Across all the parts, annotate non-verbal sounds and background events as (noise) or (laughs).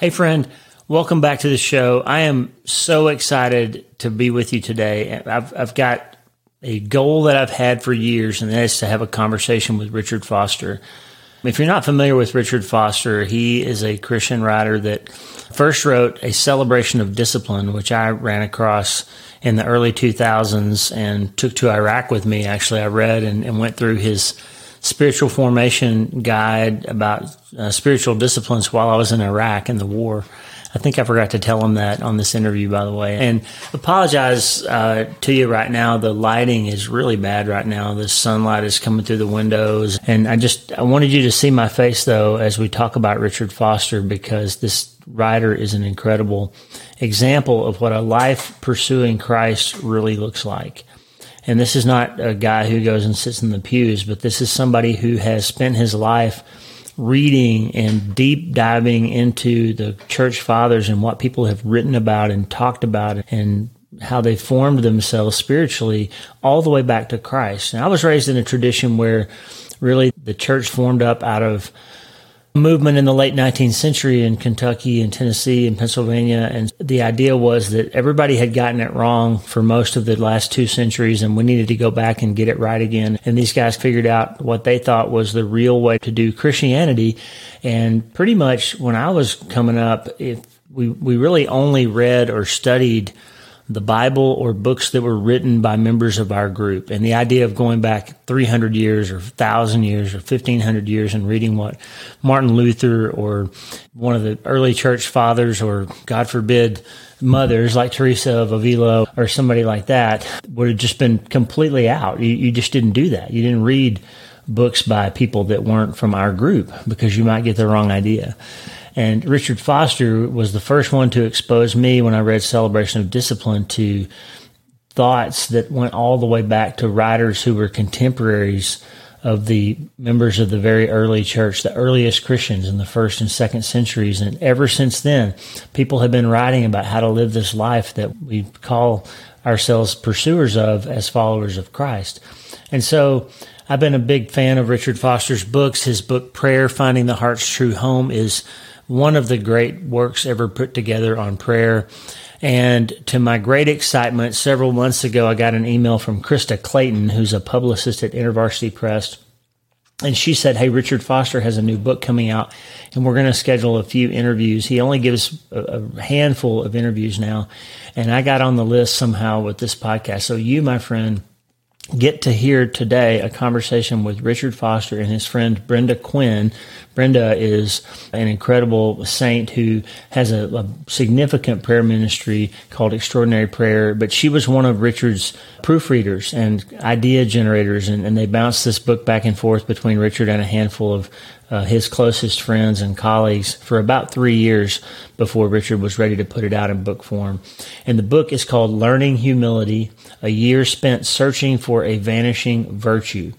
Hey, friend, welcome back to the show. I am so excited to be with you today. I've, I've got a goal that I've had for years, and that is to have a conversation with Richard Foster. If you're not familiar with Richard Foster, he is a Christian writer that first wrote A Celebration of Discipline, which I ran across in the early 2000s and took to Iraq with me. Actually, I read and, and went through his spiritual formation guide about uh, spiritual disciplines while I was in Iraq in the war. I think I forgot to tell him that on this interview, by the way. And apologize uh, to you right now. The lighting is really bad right now. The sunlight is coming through the windows, and I just I wanted you to see my face though as we talk about Richard Foster because this writer is an incredible example of what a life pursuing Christ really looks like. And this is not a guy who goes and sits in the pews, but this is somebody who has spent his life reading and deep diving into the church fathers and what people have written about and talked about and how they formed themselves spiritually all the way back to Christ. And I was raised in a tradition where really the church formed up out of movement in the late 19th century in Kentucky and Tennessee and Pennsylvania. And the idea was that everybody had gotten it wrong for most of the last two centuries and we needed to go back and get it right again. And these guys figured out what they thought was the real way to do Christianity. And pretty much when I was coming up, if we, we really only read or studied the Bible or books that were written by members of our group. And the idea of going back 300 years or 1,000 years or 1,500 years and reading what Martin Luther or one of the early church fathers or, God forbid, mothers like Teresa of Avila or somebody like that would have just been completely out. You, you just didn't do that. You didn't read books by people that weren't from our group because you might get the wrong idea. And Richard Foster was the first one to expose me when I read Celebration of Discipline to thoughts that went all the way back to writers who were contemporaries of the members of the very early church, the earliest Christians in the first and second centuries. And ever since then, people have been writing about how to live this life that we call ourselves pursuers of as followers of Christ. And so I've been a big fan of Richard Foster's books. His book, Prayer Finding the Heart's True Home, is one of the great works ever put together on prayer. And to my great excitement, several months ago, I got an email from Krista Clayton, who's a publicist at InterVarsity Press. And she said, Hey, Richard Foster has a new book coming out, and we're going to schedule a few interviews. He only gives a, handful of interviews now. And I got on the list somehow with this podcast. So, you, my friend, get to hear today a conversation with Richard Foster and his friend Brenda Quinn. Brenda is an incredible saint who has a, a, significant prayer ministry called Extraordinary Prayer, but she was one of Richard's proofreaders and idea generators, and, and they bounced this book back and forth between Richard and a handful of uh, his closest friends and colleagues for about three years before Richard was ready to put it out in book form. And the book is called Learning Humility A Year Spent Searching for a Vanishing Virtue.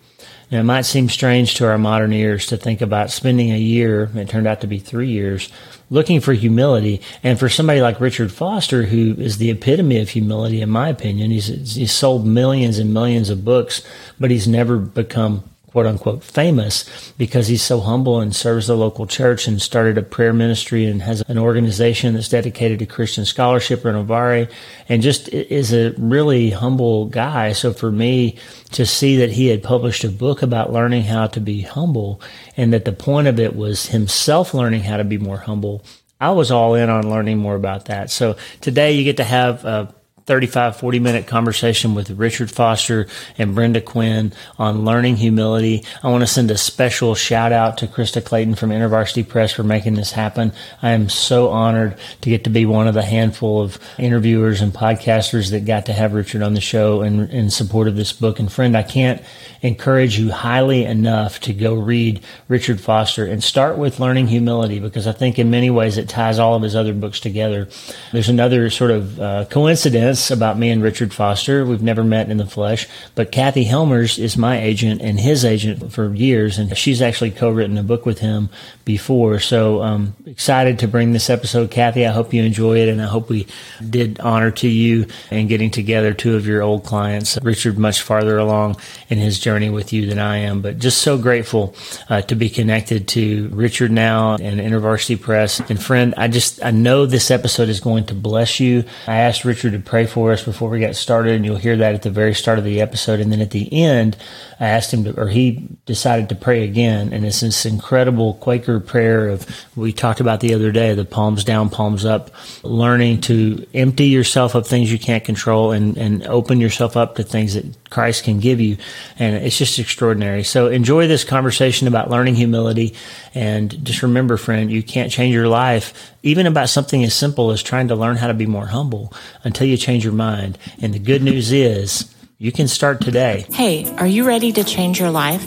Now, it might seem strange to our modern ears to think about spending a year, it turned out to be three years, looking for humility. And for somebody like Richard Foster, who is the epitome of humility, in my opinion, he's, he's sold millions and millions of books, but he's never become quote unquote famous because he's so humble and serves the local church and started a prayer ministry and has an organization that's dedicated to Christian scholarship, in Renovare, and just is a really humble guy. So for me to see that he had published a book about learning how to be humble and that the point of it was himself learning how to be more humble, I was all in on learning more about that. So today you get to have a 35, 40 minute conversation with Richard Foster and Brenda Quinn on learning humility. I want to send a special shout out to Krista Clayton from InterVarsity Press for making this happen. I am so honored to get to be one of the handful of interviewers and podcasters that got to have Richard on the show in, in support of this book. And friend, I can't encourage you highly enough to go read Richard Foster and start with learning humility because I think in many ways it ties all of his other books together. There's another sort of uh, coincidence about me and Richard Foster. We've never met in the flesh, but Kathy Helmers is my agent and his agent for years, and she's actually co-written a book with him before. So um, excited to bring this episode, Kathy. I hope you enjoy it, and I hope we did honor to you and getting together two of your old clients. Richard much farther along in his journey with you than I am, but just so grateful uh, to be connected to Richard now and InterVarsity Press. And friend, I just I know this episode is going to bless you. I asked Richard to pray for us before we get started, and you'll hear that at the very start of the episode. And then at the end, I asked him to, or he decided to pray again. And it's this incredible Quaker prayer of, we talked about the other day, the palms down, palms up, learning to empty yourself of things you can't control and, and open yourself up to things that Christ can give you. And it's just extraordinary. So enjoy this conversation about learning humility. And just remember, friend, you can't change your life, even about something as simple as trying to learn how to be more humble until you change your mind. And the good news is you can start today. Hey, are you ready to change your life?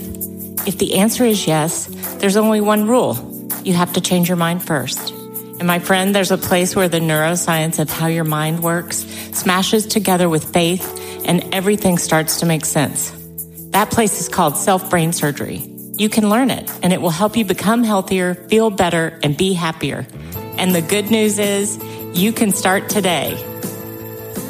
If the answer is yes, there's only one rule. You have to change your mind first. And my friend, there's a place where the neuroscience of how your mind works smashes together with faith and everything starts to make sense. That place is called self brain surgery. You can learn it and it will help you become healthier, feel better, and be happier. And the good news is you can start today.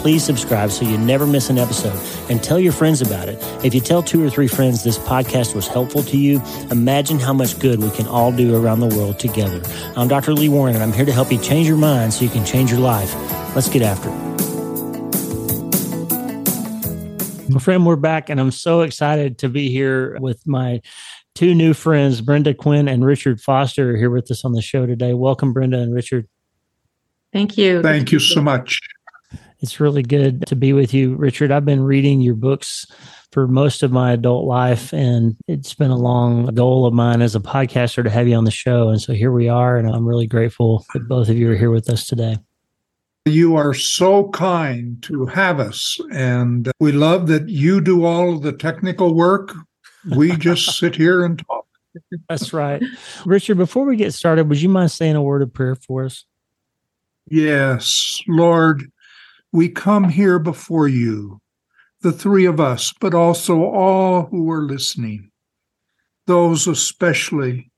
please subscribe so you never miss an episode and tell your friends about it. If you tell two or three friends this podcast was helpful to you, imagine how much good we can all do around the world together. I'm Dr. Lee Warren, and I'm here to help you change your mind so you can change your life. Let's get after it. My friend, we're back, and I'm so excited to be here with my two new friends, Brenda Quinn and Richard Foster, here with us on the show today. Welcome, Brenda and Richard. Thank you. Thank you so much. It's really good to be with you, Richard. I've been reading your books for most of my adult life, and it's been a long goal of mine as a podcaster to have you on the show. And so here we are, and I'm really grateful that both of you are here with us today. You are so kind to have us, and we love that you do all of the technical work. We just (laughs) sit here and talk. That's right. Richard, before we get started, would you mind saying a word of prayer for us? Yes, Lord, we come here before you, the three of us, but also all who are listening, those especially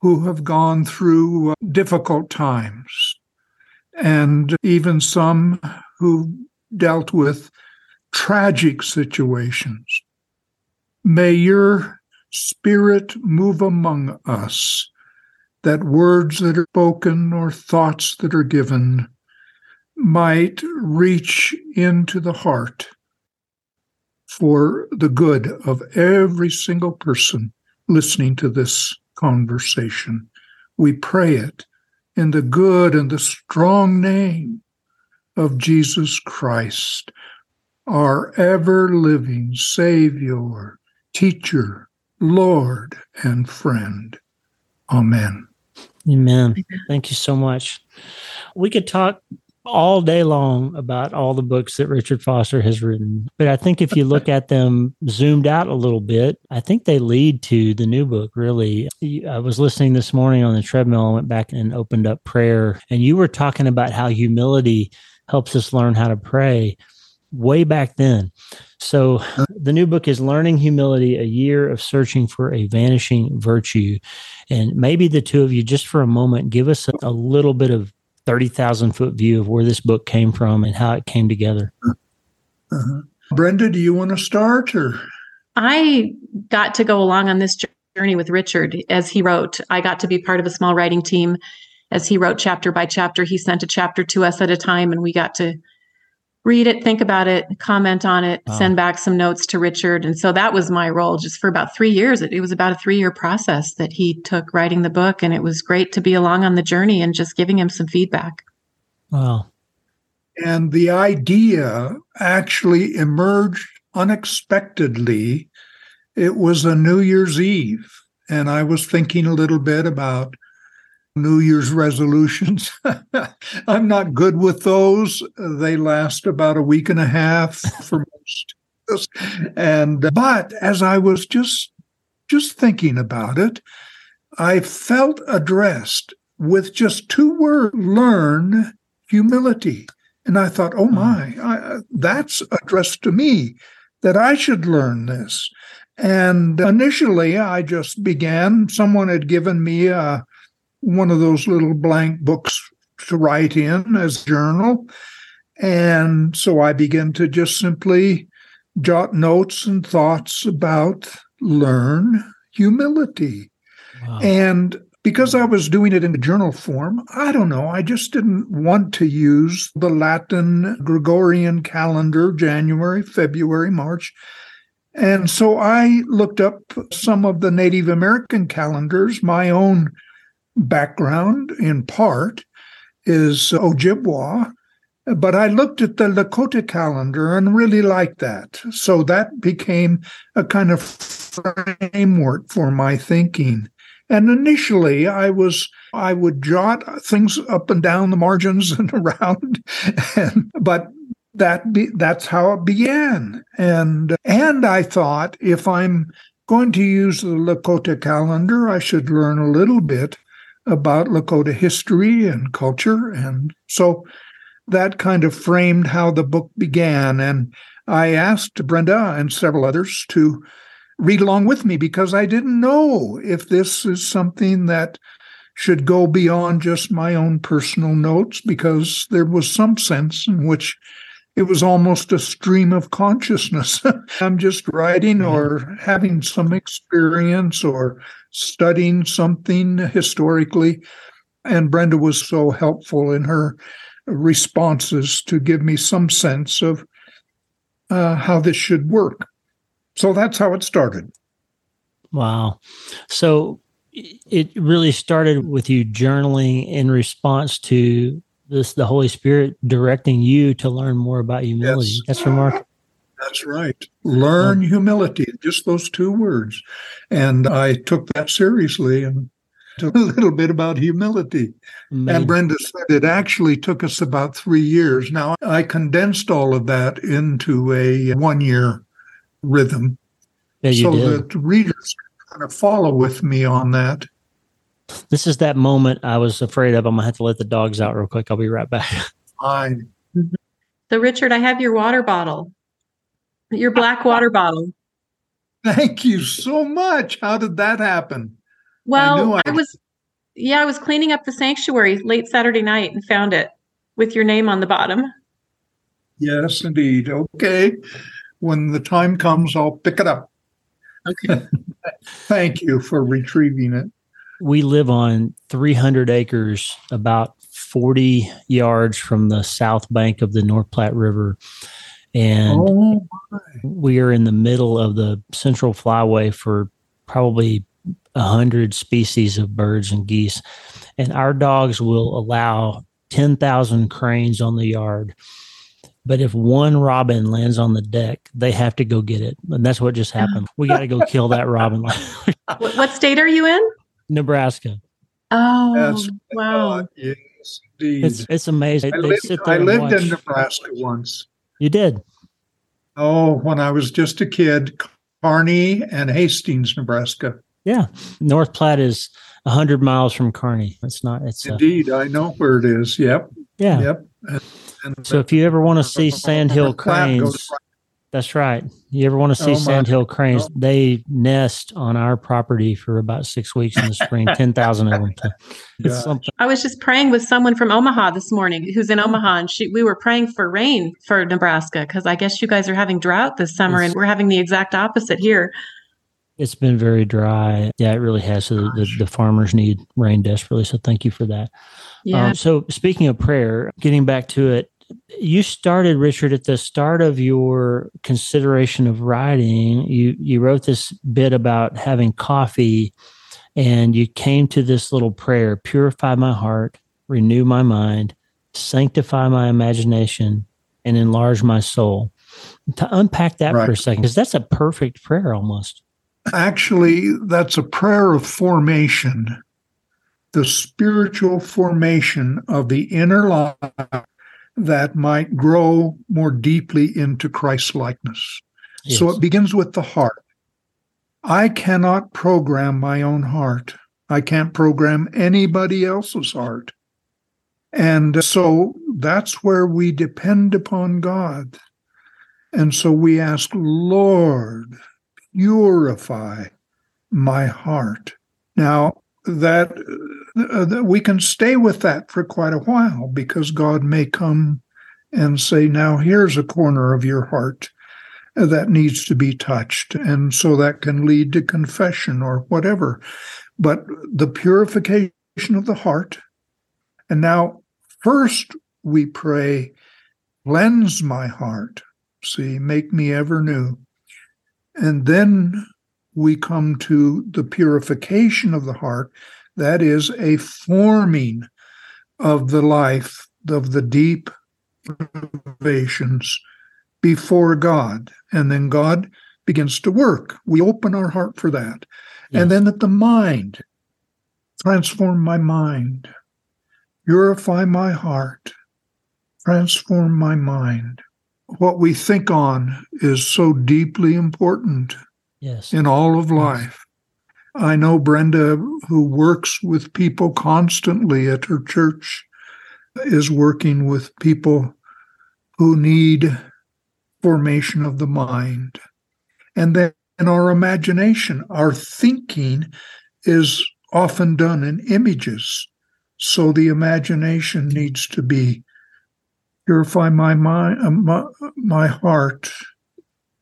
who have gone through uh, difficult times, and even some who dealt with tragic situations. May your spirit move among us, that words that are spoken or thoughts that are given might reach into the heart for the good of every single person listening to this conversation. We pray it in the good and the strong name of Jesus Christ, our ever living Savior, teacher, Lord, and friend. Amen. Amen. Thank you so much. We could talk all day long about all the books that Richard Foster has written. But I think if you look at them zoomed out a little bit, I think they lead to the new book, really. I was listening this morning on the treadmill. I went back and opened up prayer, and you were talking about how humility helps us learn how to pray way back then. So the new book is Learning Humility, a year of searching for a vanishing virtue. And maybe the two of you, just for a moment, give us a, a little bit of 30,000 foot view of where this book came from and how it came together. Uh-huh. Brenda, do you want to start or? I got to go along on this journey with Richard as he wrote. I got to be part of a small writing team as he wrote chapter by chapter. He sent a chapter to us at a time, and we got to read it, think about it, comment on it, wow. send back some notes to Richard. And so that was my role just for about three years. It, it, was about a three year process that he took writing the book. And it was great to be along on the journey and just giving him some feedback. Wow. And the idea actually emerged unexpectedly. It was a New Year's Eve, and I was thinking a little bit about New Year's resolutions. (laughs) I'm not good with those. They last about a week and a half for most. And uh, but as I was just just thinking about it, I felt addressed with just two words: learn humility. And I thought, oh hmm. my, I, uh, that's addressed to me that I should learn this. And initially, I just began. Someone had given me a one of those little blank books to write in as journal. And so I began to just simply jot notes and thoughts about learn humility. Wow. And because I was doing it in a journal form, I don't know, I just didn't want to use the Latin Gregorian calendar, January, February, March. And so I looked up some of the Native American calendars, my own background in part is Ojibwa, but I looked at the Lakota calendar and really liked that. So that became a kind of framework for my thinking. And initially, I was I would jot things up and down the margins (laughs) and around, and, but that be, that's how it began. And and I thought if I'm going to use the Lakota calendar, I should learn a little bit about Lakota history and culture. And so that kind of framed how the book began. And I asked Brenda and several others to read along with me because I didn't know if this is something that should go beyond just my own personal notes because there was some sense in which it was almost a stream of consciousness. (laughs) I'm just writing or having some experience or studying something historically. And Brenda was so helpful in her responses to give me some sense of uh, how this should work. So that's how it started. Wow. So it really started with you journaling in response to this the Holy Spirit directing you to learn more about humility. Yes. That's remarkable. That's right. Learn humility, just those two words. And I took that seriously and a little bit about humility. Maybe. And Brenda said it actually took us about three years. Now, I condensed all of that into a one year rhythm yeah, so did. that readers can kind of follow with me on that. This is that moment I was afraid of. I'm going to have to let the dogs out real quick. I'll be right back. (laughs) Fine. So, Richard, I have your water bottle, your black water bottle. Thank you so much. How did that happen? Well, I, I, was, yeah, I was cleaning up the sanctuary late Saturday night and found it with your name on the bottom. Yes, indeed. Okay. When the time comes, I'll pick it up. Okay. (laughs) Thank you for retrieving it. We live on 300 acres, about 40 yards from the south bank of the North Platte River. And oh we are in the middle of the central flyway for probably a hundred species of birds and geese. And our dogs will allow 10,000 cranes on the yard. But if one robin lands on the deck, they have to go get it. And that's what just happened. We got to go kill that robin. (laughs) what state are you in? Nebraska. Oh, That's, wow. Oh, yes, indeed. It's, it's amazing. I lived, I lived in Nebraska once. You did? Oh, when I was just a kid, Kearney and Hastings, Nebraska. Yeah. North Platte is 100 miles from Kearney. It's not, it's uh, indeed. I know where it is. Yep. Yeah. Yep. And, and so if you ever want to see sandhill cranes, that's right. You ever want to see oh sandhill cranes? Oh. They nest on our property for about six weeks in the spring. Ten thousand of them. (laughs) It's something. I was just praying with someone from Omaha this morning, who's in Omaha, and she we were praying for rain for Nebraska because I guess you guys are having drought this summer, it's, and we're having the exact opposite here. It's been very dry. Yeah, it really has. So the, the, the farmers need rain desperately. So thank you for that. Yeah. Um, so speaking of prayer, getting back to it, you started richard at the start of your consideration of writing you you wrote this bit about having coffee and you came to this little prayer purify my heart renew my mind sanctify my imagination, and enlarge my soul. To unpack that right. for a second, because that's a perfect prayer almost. Actually, that's a prayer of formation, the spiritual formation of the inner life that might grow more deeply into Christ likeness. Yes. So it begins with the heart. I cannot program my own heart. I can't program anybody else's heart. And so that's where we depend upon God. And so we ask, Lord, purify my heart. Now, that, Uh, that we can stay with that for quite a while because God may come and say, Now here's a corner of your heart that needs to be touched. And so that can lead to confession or whatever. But the purification of the heart. And now, first we pray, cleanse my heart. See, make me ever new. And then we come to the purification of the heart. That is a forming of the life of the deep revelations before God. And then God begins to work. We open our heart for that. And then that the mind, transform my mind, purify my heart, transform my mind. What we think on is so deeply important yes. in all of life. I know Brenda, who works with people constantly at her church, is working with people who need formation of the mind. And then our imagination, our thinking is often done in images. So the imagination needs to be purify my mind, uh, my, my heart,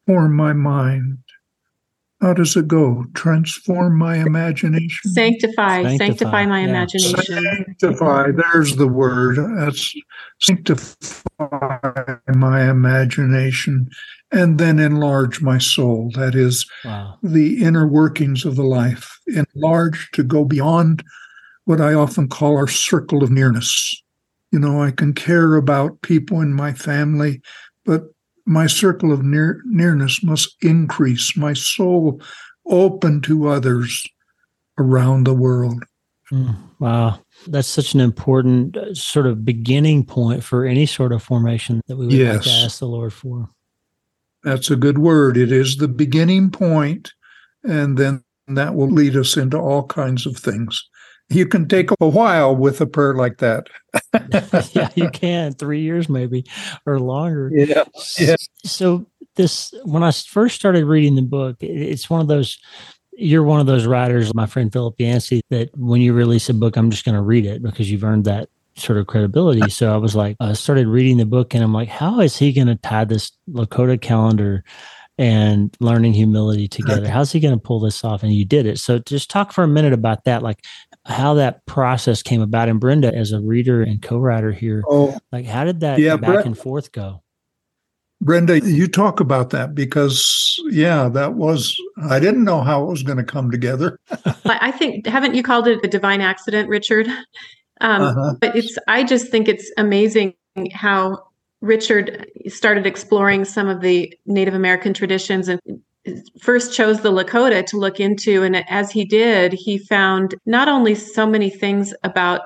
form my mind, how does it go? Transform my imagination. Sanctify, sanctify, sanctify my yeah. imagination. Sanctify. There's the word. That's sanctify my imagination, and then enlarge my soul. That is wow. the inner workings of the life. Enlarge to go beyond what I often call our circle of nearness. You know, I can care about people in my family, but my circle of near, nearness must increase, my soul open to others around the world. Mm, wow. That's such an important uh, sort of beginning point for any sort of formation that we would yes. like to ask the Lord for. That's a good word. It is the beginning point, and then that will lead us into all kinds of things you can take a while with a prayer like that. (laughs) yeah, you (laughs) can. Three years maybe or longer. Yeah. yeah. So this when I first started reading the book, it's one of those you're one of those writers, my friend Philip Yancey, that when you release a book, I'm just going to read it because you've earned that sort of credibility. (laughs) So I was like, I started reading the book and I'm like, how is he going to tie this Lakota calendar and learning humility together? How's he going to pull this off? And you did it. So just talk for a minute about that. Like, how that process came about. And Brenda, as a reader and co-writer here, oh, like how did that yeah, back Bre- and forth go? Brenda, you talk about that because yeah, that was I didn't know how it was going to come together. (laughs) I think haven't you called it a divine accident, Richard? Um, uh-huh. But it's I just think it's amazing how Richard started exploring some of the Native American traditions and first chose the Lakota to look into. And as he did, he found not only so many things about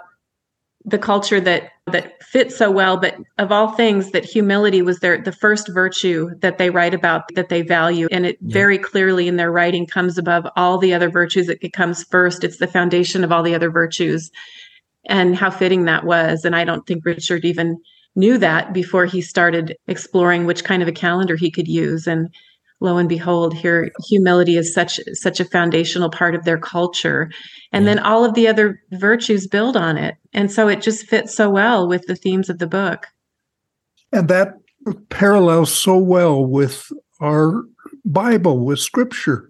the culture that that fit so well, but of all things, that humility was their the first virtue that they write about that they value, and it yeah. very clearly in their writing comes above all the other virtues. It comes first. It's the foundation of all the other virtues, and how fitting that was. And I don't think Richard even knew that before he started exploring which kind of a calendar he could use and lo and behold here humility is such such a foundational part of their culture and yeah. then all of the other virtues build on it and so it just fits so well with the themes of the book and that parallels so well with our bible with scripture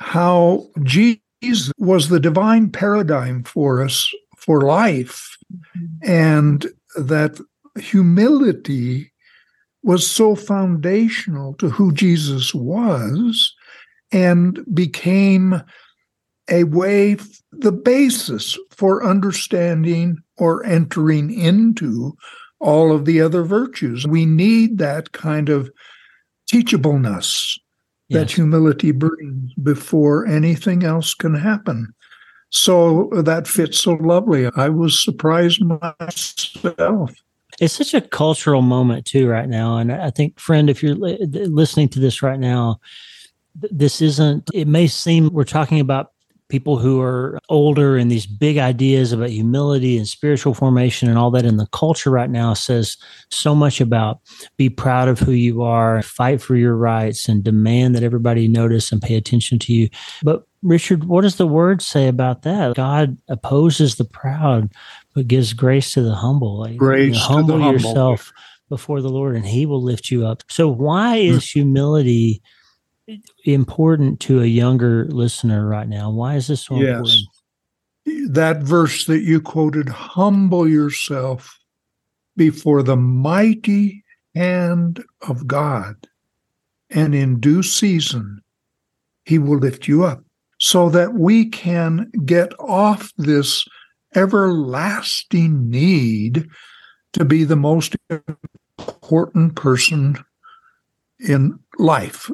how jesus was the divine paradigm for us for life mm-hmm. and that humility was so foundational to who Jesus was and became a way, the basis for understanding or entering into all of the other virtues. We need that kind of teachableness yes. that humility brings before anything else can happen. So that fits so lovely. I was surprised myself. It's such a cultural moment too right now, and I think, friend, if you're li- listening to this right now, this isn't. It may seem we're talking about people who are older and these big ideas about humility and spiritual formation and all that in the culture right now says so much about be proud of who you are, fight for your rights, and demand that everybody notice and pay attention to you. But Richard, what does the word say about that? God opposes the proud, but gives grace to the humble. Like, grace you know, humble, humble yourself before the Lord, and He will lift you up. So, why hmm. is humility? important to a younger listener right now? Why is this so yes. important? That verse that you quoted, humble yourself before the mighty hand of God, and in due season, he will lift you up so that we can get off this everlasting need to be the most important person in life.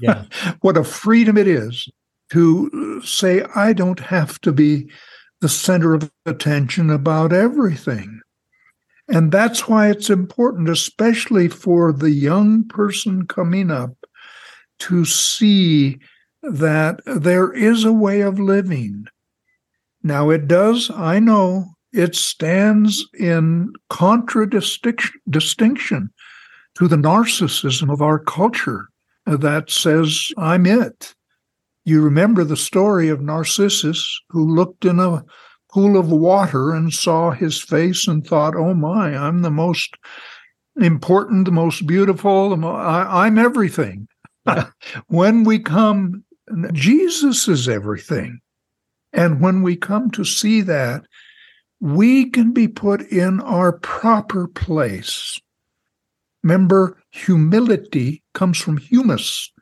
Yeah. (laughs) what a freedom it is to say, I don't have to be the center of attention about everything. And that's why it's important, especially for the young person coming up, to see that there is a way of living. Now, it does, I know, it stands in contradistinction to the narcissism of our culture that says, I'm it. You remember the story of Narcissus, who looked in a pool of water and saw his face and thought, Oh my, I'm the most important, the most beautiful, the mo- I, I'm everything. (laughs) when we come, Jesus is everything. And when we come to see that, we can be put in our proper place Remember, humility comes from humus,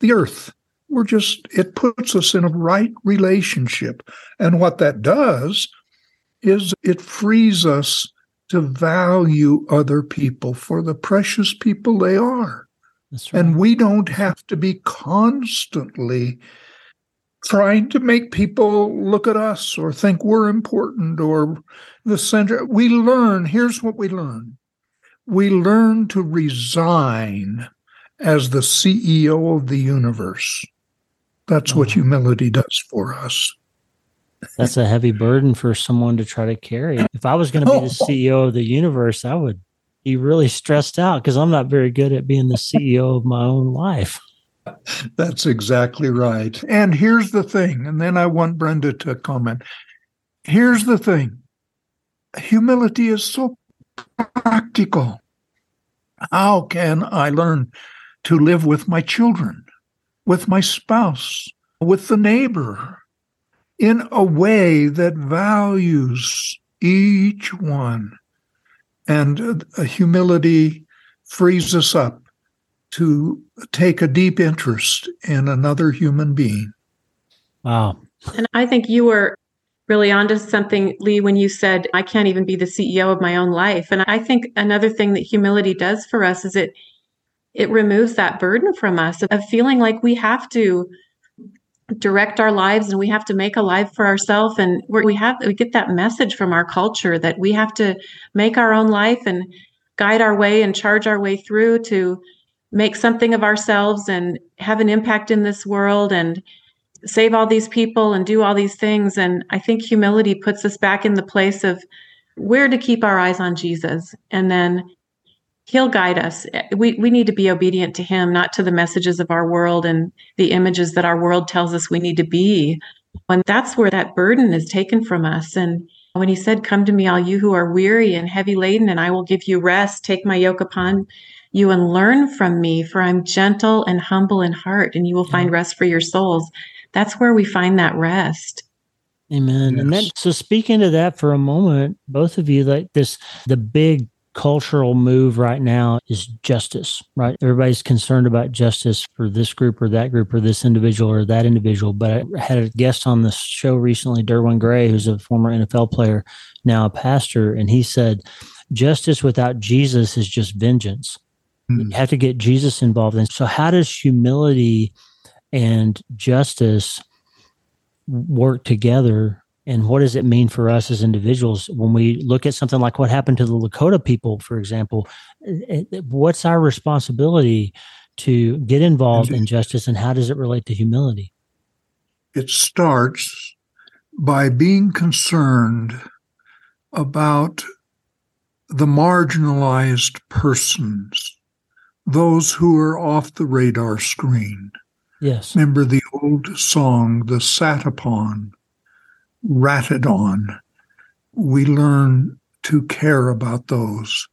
the earth. We're just, it puts us in a right relationship. And what that does is it frees us to value other people for the precious people they are. Right. And we don't have to be constantly trying to make people look at us or think we're important or the center. We learn, here's what we learn we learn to resign as the CEO of the universe. That's what mm. humility does for us. That's a heavy burden for someone to try to carry. If I was going to be the (laughs) CEO of the universe, I would be really stressed out because I'm not very good at being the CEO of my own life. That's exactly right. And here's the thing, and then I want Brenda to comment. Here's the thing humility is so practical. How can I learn to live with my children, with my spouse, with the neighbor in a way that values each one? And uh, humility frees us up to take a deep interest in another human being. Wow. And I think you were really onto something, Lee, when you said, I can't even be the CEO of my own life. And I think another thing that humility does for us is it it removes that burden from us of feeling like we have to direct our lives and we have to make a life for ourselves and we have we get that message from our culture that we have to make our own life and guide our way and charge our way through to make something of ourselves and have an impact in this world and save all these people and do all these things. And I think humility puts us back in the place of where to keep our eyes on Jesus. And then he'll guide us. We, we need to be obedient to him, not to the messages of our world and the images that our world tells us we need to be. And that's where that burden is taken from us. And when he said, Come to me, all you who are weary and heavy laden, and I will give you rest, take my yoke upon you and learn from me, for I'm gentle and humble in heart, and you will find rest for your souls that's where we find that rest. Amen. Yes. And then, so speaking to that for a moment, both of you, like this, the big cultural move right now is justice, right? Everybody's concerned about justice for this group or that group or this individual or that individual. But I had a guest on the show recently, Derwin Gray, who's a former NFL player, now a pastor, and he said, justice without Jesus is just vengeance. You have to get Jesus involved. And so, how does humility and justice work together? And what does it mean for us as individuals? When we look at something like what happened to the lakota people for example eh, eh, what's our responsibility to get involved in justice and how does it relate to humility? It starts by being concerned about the marginalized persons those who are off the radar screen yes remember the old song the sat upon ratted on, we learn to care about those.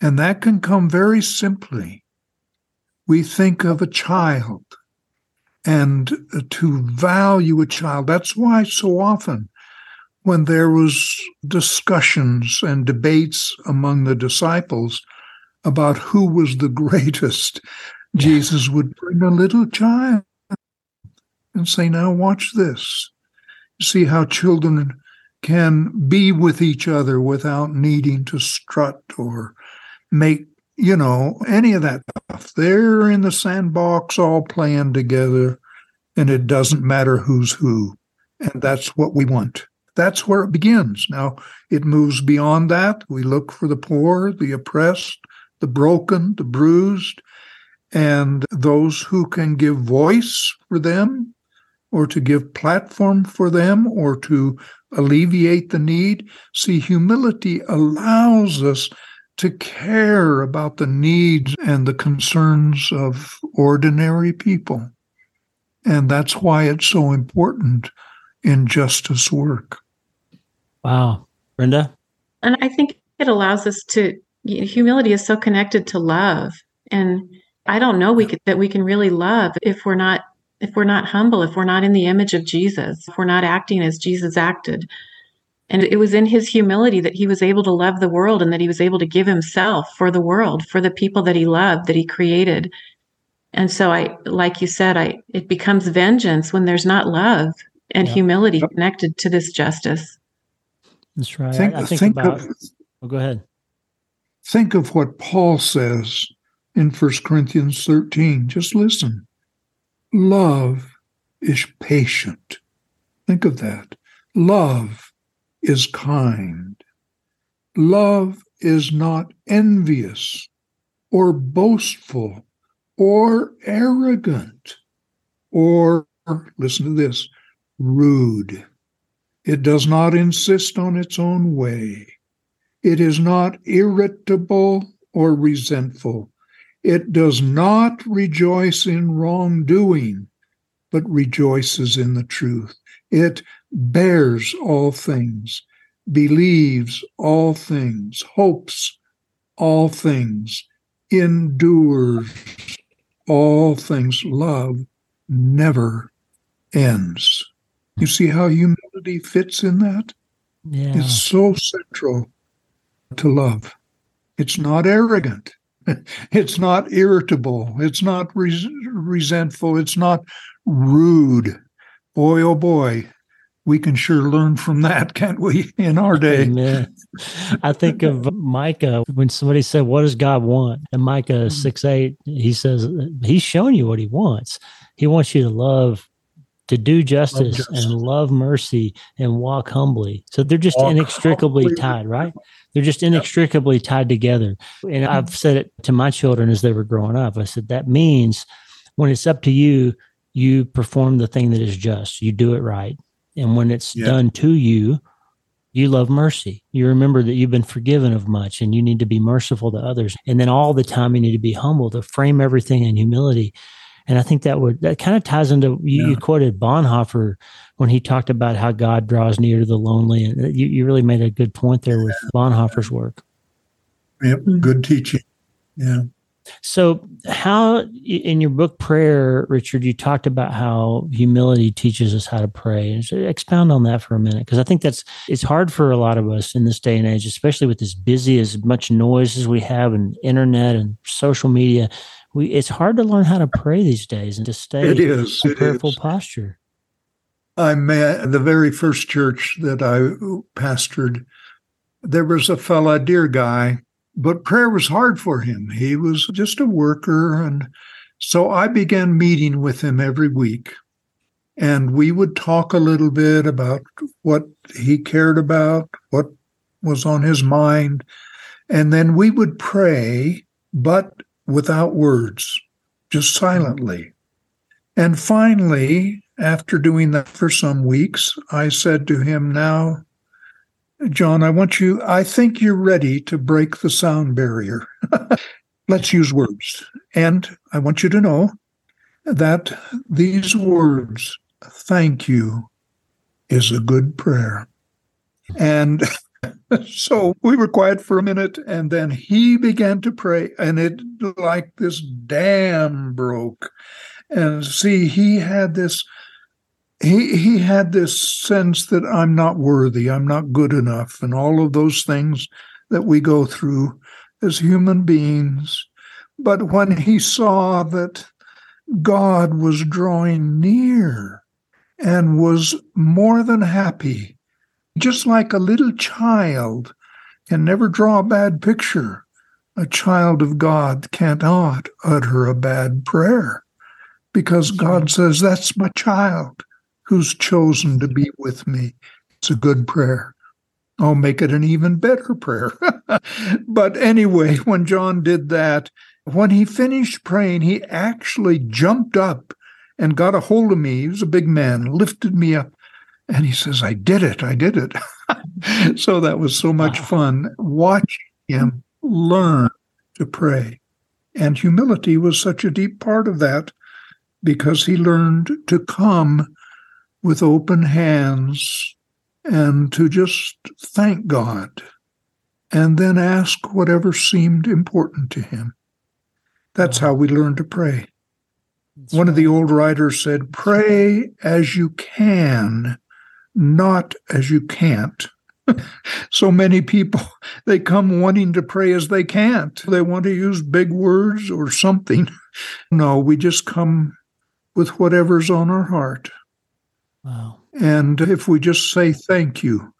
And that can come very simply. We think of a child and to value a child. That's why so often when there was discussions and debates among the disciples about who was the greatest, Jesus would bring a little child and say, now watch this see how children can be with each other without needing to strut or make, you know, any of that stuff. They're in the sandbox all playing together, and it doesn't matter who's who. And that's what we want. That's where it begins. Now, it moves beyond that. We look for the poor, the oppressed, the broken, the bruised, and those who can give voice for them or to give platform for them or to alleviate the need. See, humility allows us to care about the needs and the concerns of ordinary people. And that's why it's so important in justice work. Wow. Brenda? And I think it allows us to, humility is so connected to love. And I don't know we could, that we can really love if we're not if we're not humble, if we're not in the image of Jesus, if we're not acting as Jesus acted. And it was in his humility that he was able to love the world and that he was able to give himself for the world, for the people that he loved, that he created. And so I like you said, I it becomes vengeance when there's not love and humility connected to this justice. That's right. Think, I, I think, think about of, oh, go ahead. Think of what Paul says in First Corinthians 13. Just listen. Love is patient. Think of that. Love is kind. Love is not envious or boastful or arrogant or, listen to this, rude. It does not insist on its own way. It is not irritable or resentful. It does not rejoice in wrongdoing, but rejoices in the truth. It bears all things, believes all things, hopes all things, endures all things. Love never ends. You see how humility fits in that? Yeah. It's so central to love. It's not arrogant. (laughs) it's not irritable. It's not res- resentful. It's not rude. Boy, oh boy, we can sure learn from that, can't we, (laughs) in our day? Amen. I think of Micah when somebody said, What does God want? And Micah mm-hmm. 6 8, he says, He's showing you what he wants. He wants you to love, to do justice, justice. and love mercy and walk humbly. So they're just walk inextricably humbly. tied, right? They're just inextricably tied together. And I've said it to my children as they were growing up. I said, that means when it's up to you, you perform the thing that is just, you do it right. And when it's yeah. done to you, you love mercy. You remember that you've been forgiven of much and you need to be merciful to others. And then all the time you need to be humble to frame everything in humility. And I think that would, that kind of ties into, you, yeah. you quoted Bonhoeffer when he talked about how God draws near to the lonely. And you, you really made a good point there with Bonhoeffer's work. Yep, mm-hmm. good teaching. Yeah. So, how in your book Prayer, Richard, you talked about how humility teaches us how to pray. So expound on that for a minute, because I think that's it's hard for a lot of us in this day and age, especially with as busy as much noise as we have and internet and social media. We it's hard to learn how to pray these days and to stay it is, in a prayerful posture. I met the very first church that I pastored. There was a fella, dear guy, but prayer was hard for him. He was just a worker. And so I began meeting with him every week. And we would talk a little bit about what he cared about, what was on his mind. And then we would pray, but without words, just silently. And finally, after doing that for some weeks, I said to him, Now, John, I want you, I think you're ready to break the sound barrier. (laughs) Let's use words. And I want you to know that these words, thank you, is a good prayer. And (laughs) so we were quiet for a minute and then he began to pray and it like this dam broke and see he had this he he had this sense that I'm not worthy, I'm not good enough, and all of those things that we go through as human beings. But when he saw that God was drawing near and was more than happy, just like a little child can never draw a bad picture, a child of God cannot utter a bad prayer because God says, That's my child who's chosen to be with me. It's a good prayer. I'll make it an even better prayer. (laughs) but anyway, when John did that, when he finished praying, he actually jumped up and got a hold of me. He was a big man, lifted me up, and he says, I did it. I did it. (laughs) so that was so much fun watching him learn to pray. And humility was such a deep part of that because he learned to come with open hands and to just thank God and then ask whatever seemed important to him. That's how we learn to pray. That's One right. of the old writers said, Pray as you can, not as you can't. (laughs) so many people, they come wanting to pray as they can't. They want to use big words or something. (laughs) No, we just come with whatever's on our heart. Wow. And if we just say thank you,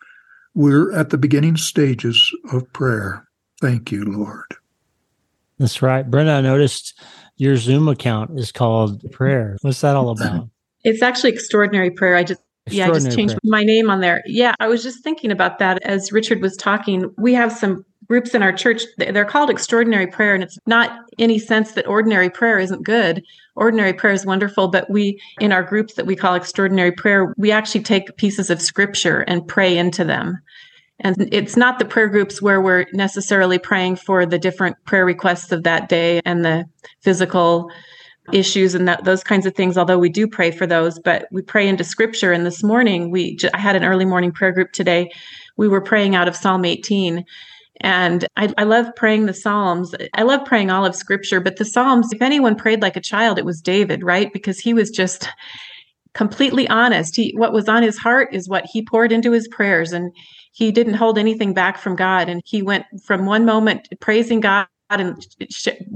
we're at the beginning stages of prayer. Thank you, Lord. That's right. Brenda, I noticed your Zoom account is called Prayer. What's that all about? It's actually extraordinary prayer. I just yeah, I just changed prayer. my name on there. Yeah, I was just thinking about that as Richard was talking. We have some groups in our church they're called extraordinary prayer and it's not any sense that ordinary prayer isn't good ordinary prayer is wonderful but we in our groups that we call extraordinary prayer we actually take pieces of scripture and pray into them and it's not the prayer groups where we're necessarily praying for the different prayer requests of that day and the physical issues and that, those kinds of things although we do pray for those but we pray into scripture and this morning we i had an early morning prayer group today we were praying out of psalm 18 and I, I, love praying the Psalms. I love praying all of Scripture, but the Psalms, if anyone prayed like a child, it was David, right? Because he was just completely honest. He, what was on his heart is what he poured into his prayers, and he didn't hold anything back from God. And he went from one moment praising God and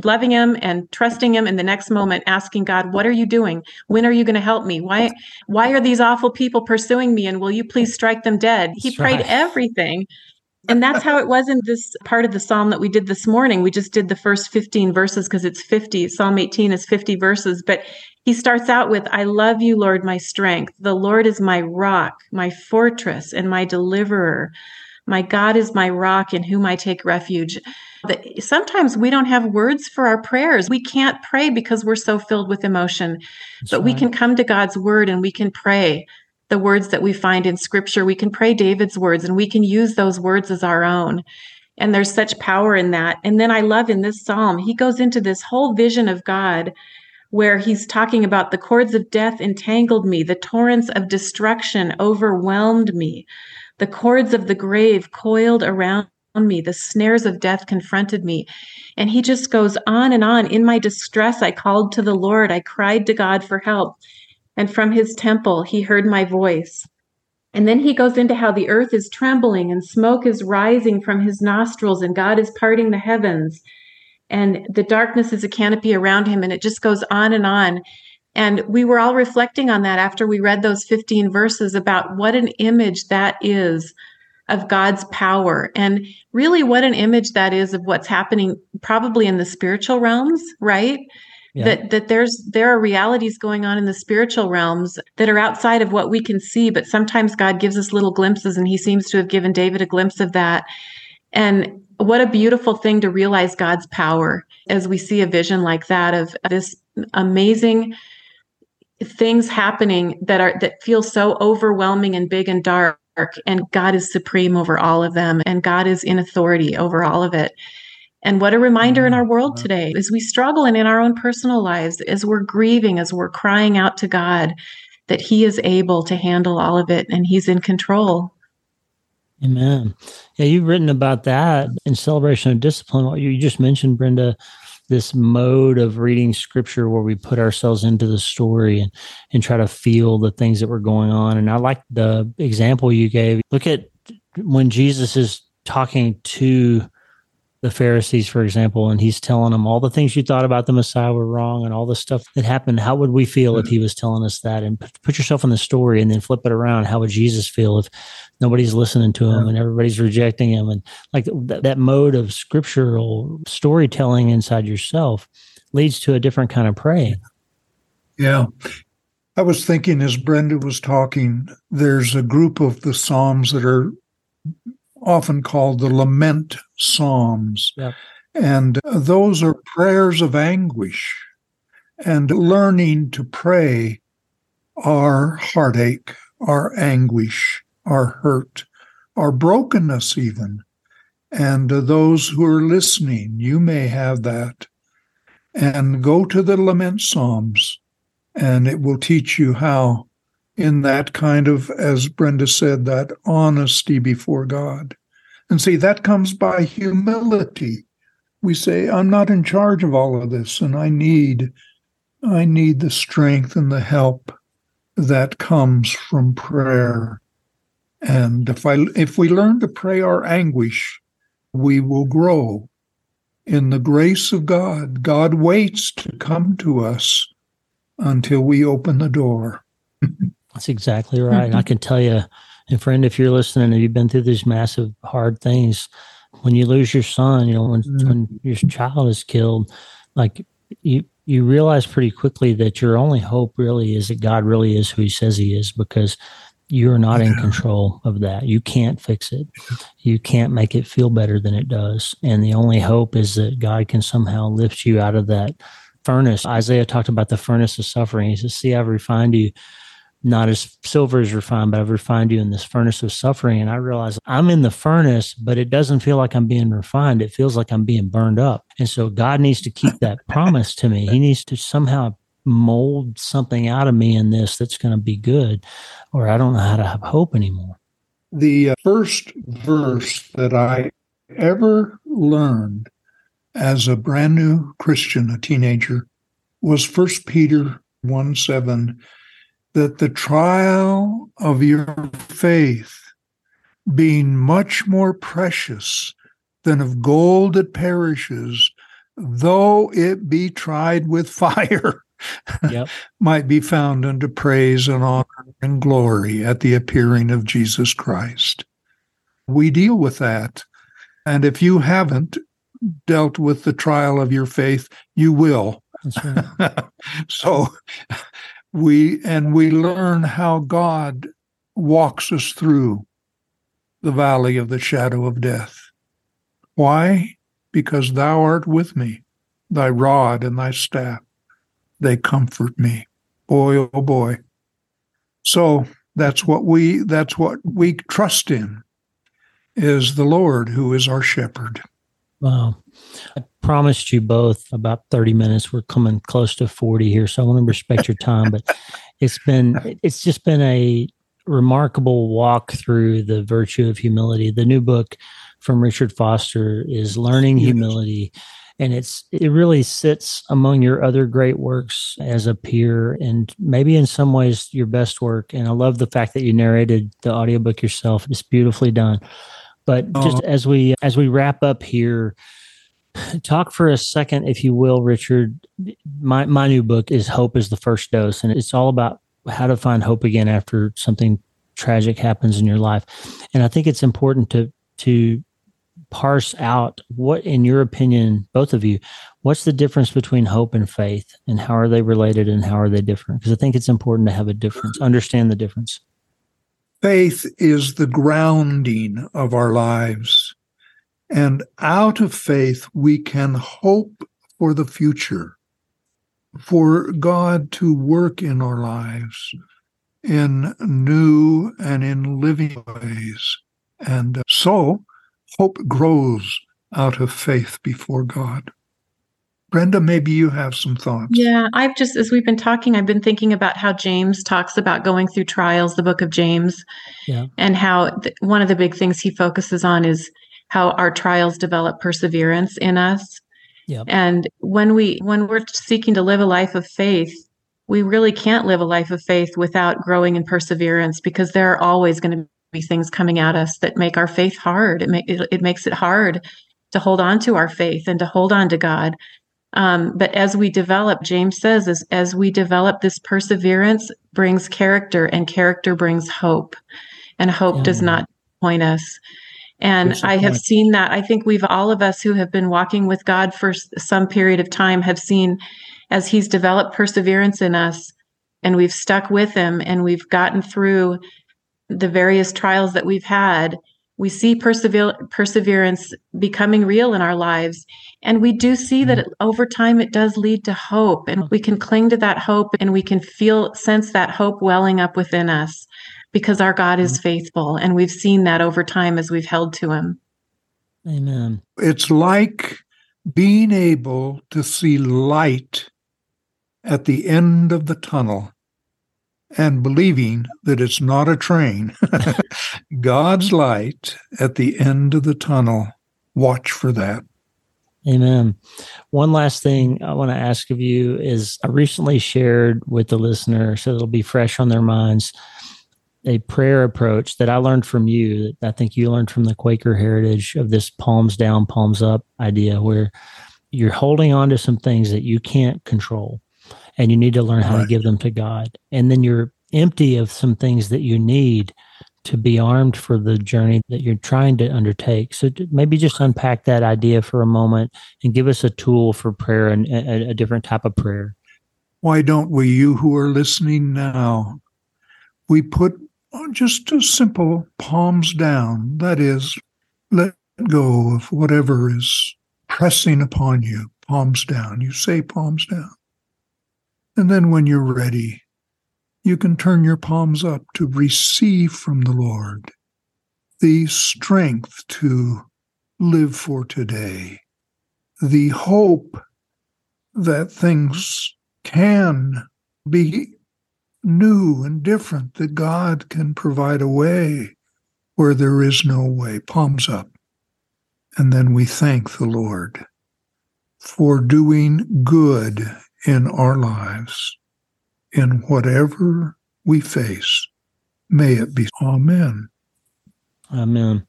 loving him and trusting him in the next moment asking god what are you doing when are you going to help me why why are these awful people pursuing me and will you please strike them dead he That's prayed right. everything and that's how it was in this part of the psalm that we did this morning. We just did the first 15 verses because it's 50. Psalm 18 is 50 verses. But he starts out with, I love you, Lord, my strength. The Lord is my rock, my fortress, and my deliverer. My God is my rock in whom I take refuge. Sometimes we don't have words for our prayers. We can't pray because we're so filled with emotion. That's but right. we can come to God's word and we can pray the words that we find in scripture. We can pray David's words and we can use those words as our own. And there's such power in that. And then I love in this psalm, he goes into this whole vision of God where he's talking about the cords of death entangled me, the torrents of destruction overwhelmed me, the cords of the grave coiled around me. The snares of death confronted me. And he just goes on and on. In my distress, I called to the Lord. I cried to God for help. And from his temple, he heard my voice. And then he goes into how the earth is trembling and smoke is rising from his nostrils and God is parting the heavens. And the darkness is a canopy around him. And it just goes on and on. And we were all reflecting on that after we read those 15 verses about what an image that is of God's power and really what an image that is of what's happening probably in the spiritual realms, right? Yeah. That that there's there are realities going on in the spiritual realms that are outside of what we can see, but sometimes God gives us little glimpses and he seems to have given David a glimpse of that. And what a beautiful thing to realize God's power as we see a vision like that of this amazing things happening that are that feel so overwhelming and big and dark and God is supreme over all of them and God is in authority over all of it. And what a reminder in our mm-hmm. world today as we struggle and in our own personal lives, as we're grieving, as we're crying out to God, that He is able to handle all of it and He's in control. Amen. Yeah, you've written about that in Celebration of Discipline. What you just mentioned, Brenda, this mode of reading scripture where we put ourselves into the story and, and try to feel the things that were going on. And I like the example you gave. Look at when Jesus is talking to the Pharisees, for example, and he's telling them all the things you thought about the Messiah were wrong and all the stuff that happened. How would we feel if mm-hmm. he was telling us that? And put yourself in the story and then flip it around. How would Jesus feel if nobody's listening to him and everybody's rejecting him? And like th- that mode of scriptural storytelling inside yourself leads to a different kind of praying. Yeah. I was thinking as Brenda was talking, there's a group of the Psalms that are often called the lament psalms. Yep. And those are prayers of anguish. And learning to pray our heartache, our anguish, our hurt, our brokenness, even. And those who are listening, you may have that. And go to the lament psalms, and it will teach you how in that kind of, as Brenda said, that honesty before God. And see, that comes by humility. We say, I'm not in charge of all of this, and I need, I need the strength and the help that comes from prayer. And if I if we learn to pray our anguish, we will grow in the grace of God. God waits to come to us until we open the door. (laughs) That's exactly right. I can tell you, and friend, if you're listening and you've been through these massive hard things, when you lose your son, you know, when mm-hmm. when your child is killed, like you you realize pretty quickly that your only hope really is that God really is who He says He is, because you're not in control of that. You can't fix it. You can't make it feel better than it does. And the only hope is that God can somehow lift you out of that furnace. Isaiah talked about the furnace of suffering. He says, See, I've refined you not as silver is refined, but I've refined you in this furnace of suffering. And I realize I'm in the furnace, but it doesn't feel like I'm being refined. It feels like I'm being burned up. And so God needs to keep that (laughs) promise to me. He needs to somehow mold something out of me in this that's going to be good, or I don't know how to have hope anymore. The uh, first verse that I ever learned as a brand new Christian, a teenager, was First Peter 1 7 that the trial of your faith, being much more precious than of gold that perishes, though it be tried with (laughs) fire, yep. might be found unto praise and honor and glory at the appearing of Jesus Christ. We deal with that. And if you haven't dealt with the trial of your faith, you will. Right. (laughs) so we and we learn how God walks us through the valley of the shadow of death. Why? Because thou art with me, thy rod and thy staff, they comfort me. Boy, oh boy. So that's what we that's what we trust in is the Lord who is our shepherd. Wow. Promised you both about 30 minutes. We're coming close to 40 here, so I want to respect your time. But (laughs) it's been, it's just been a remarkable walk through the virtue of humility. The new book, from Richard Foster is learning humility. And it's it really sits among your other great works as a peer and maybe in some ways your best work. And I love the fact that you narrated the audiobook yourself. It's beautifully done. But just as we as we wrap up here, talk for a second, if you will, Richard. My my new book is Hope is the First Dose, and it's all about how to find hope again after something tragic happens in your life. And I think it's important to to parse out what in your opinion both of you what's the difference between hope and faith and how are they related and how are they different because i think it's important to have a difference understand the difference faith is the grounding of our lives and out of faith we can hope for the future for god to work in our lives in new and in living ways. And so hope grows out of faith before God. Brenda, maybe you have some thoughts. Yeah, I've just, as we've been talking, I've been thinking about how James talks about going through trials, the book of James, yeah. and how th- one of the big things he focuses on is how our trials develop perseverance in us. Yep. And when we when we're seeking to live a life of faith, we really can't live a life of faith without growing in perseverance because there are always going to be things coming at us that make our faith hard. It, make, it, it makes it hard to hold on to our faith and to hold on to God. Um, but as we develop, James says, as, as we develop this perseverance brings character and character brings hope and hope yeah. does not point us. And I have seen that. I think we've all of us who have been walking with God for some period of time have seen as he's developed perseverance in us and we've stuck with him and we've gotten through the various trials that we've had, we see persever- perseverance becoming real in our lives. And we do see that mm-hmm. over time it does lead to hope, and we can cling to that hope and we can feel, sense that hope welling up within us because our God is mm-hmm. faithful. And we've seen that over time as we've held to him. Amen. It's like being able to see light at the end of the tunnel and believing that it's not a train. (laughs) God's light at the end of the tunnel. Watch for that. Amen. One last thing I want to ask of you is I recently shared with the listener, so it'll be fresh on their minds, a prayer approach that I learned from you. That I think you learned from the Quaker heritage of this palms down, palms up idea, where you're holding on to some things that you can't control and you need to learn how right. to give them to God. And then you're empty of some things that you need to be armed for the journey that you're trying to undertake. So maybe just unpack that idea for a moment and give us a tool for prayer and a, a different type of prayer. Why don't we, you who are listening now, we put just a simple palms down. That is, let go of whatever is pressing upon you. Palms down. You say palms down. And then when you're ready, you can turn your palms up to receive from the Lord the strength to live for today, the hope that things can be new and different, that God can provide a way where there is no way. Palms up. And then we thank the Lord for doing good in our lives, in whatever we face. May it be. Amen. Amen.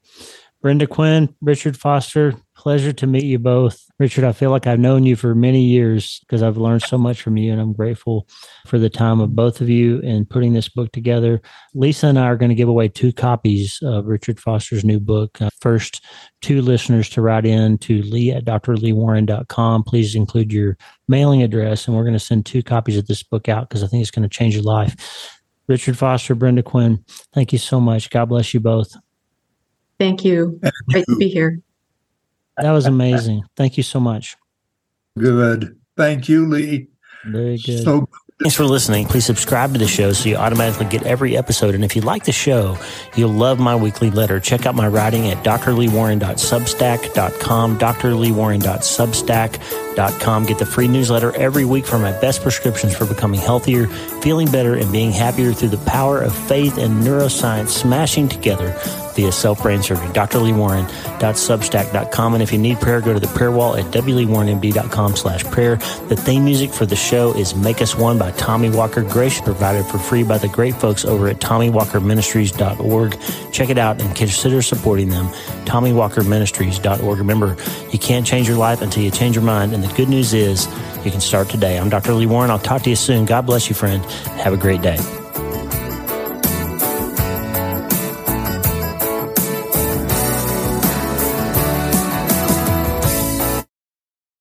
Brenda Quinn, Richard Foster, pleasure to meet you both. Richard, I feel like I've known you for many years because I've learned so much from you, and I'm grateful for the time of both of you in putting this book together. Lisa and I are going to give away two copies of Richard Foster's new book. Uh, first, two listeners to write in to lee at drleewarren.com. Please include your mailing address, and we're going to send two copies of this book out because I think it's going to change your life. Richard Foster, Brenda Quinn, thank you so much. God bless you both. Thank you. Great to be here. That was amazing. Thank you so much. Good. Thank you, Lee. Very good. So Thanks for listening. Please subscribe to the show so you automatically get every episode. And if you like the show, you'll love my weekly letter. Check out my writing at drleewarren.substack.com, drleewarren.substack.com leewarren.com. Get the free newsletter every week for my best prescriptions for becoming healthier, feeling better, and being happier through the power of faith and neuroscience smashing together via self-brain surgery. drleewarren.substack.com. And if you need prayer, go to the prayer wall at wleewarrenmd.com slash prayer. The theme music for the show is Make Us One by Tommy Walker Grace, provided for free by the great folks over at TommyWalkerMinistries.org. Check it out and consider supporting them. TommyWalkerMinistries.org. Remember, you can't change your life until you change your mind. The good news is you can start today. I'm Dr. Lee Warren. I'll talk to you soon. God bless you, friend. Have a great day.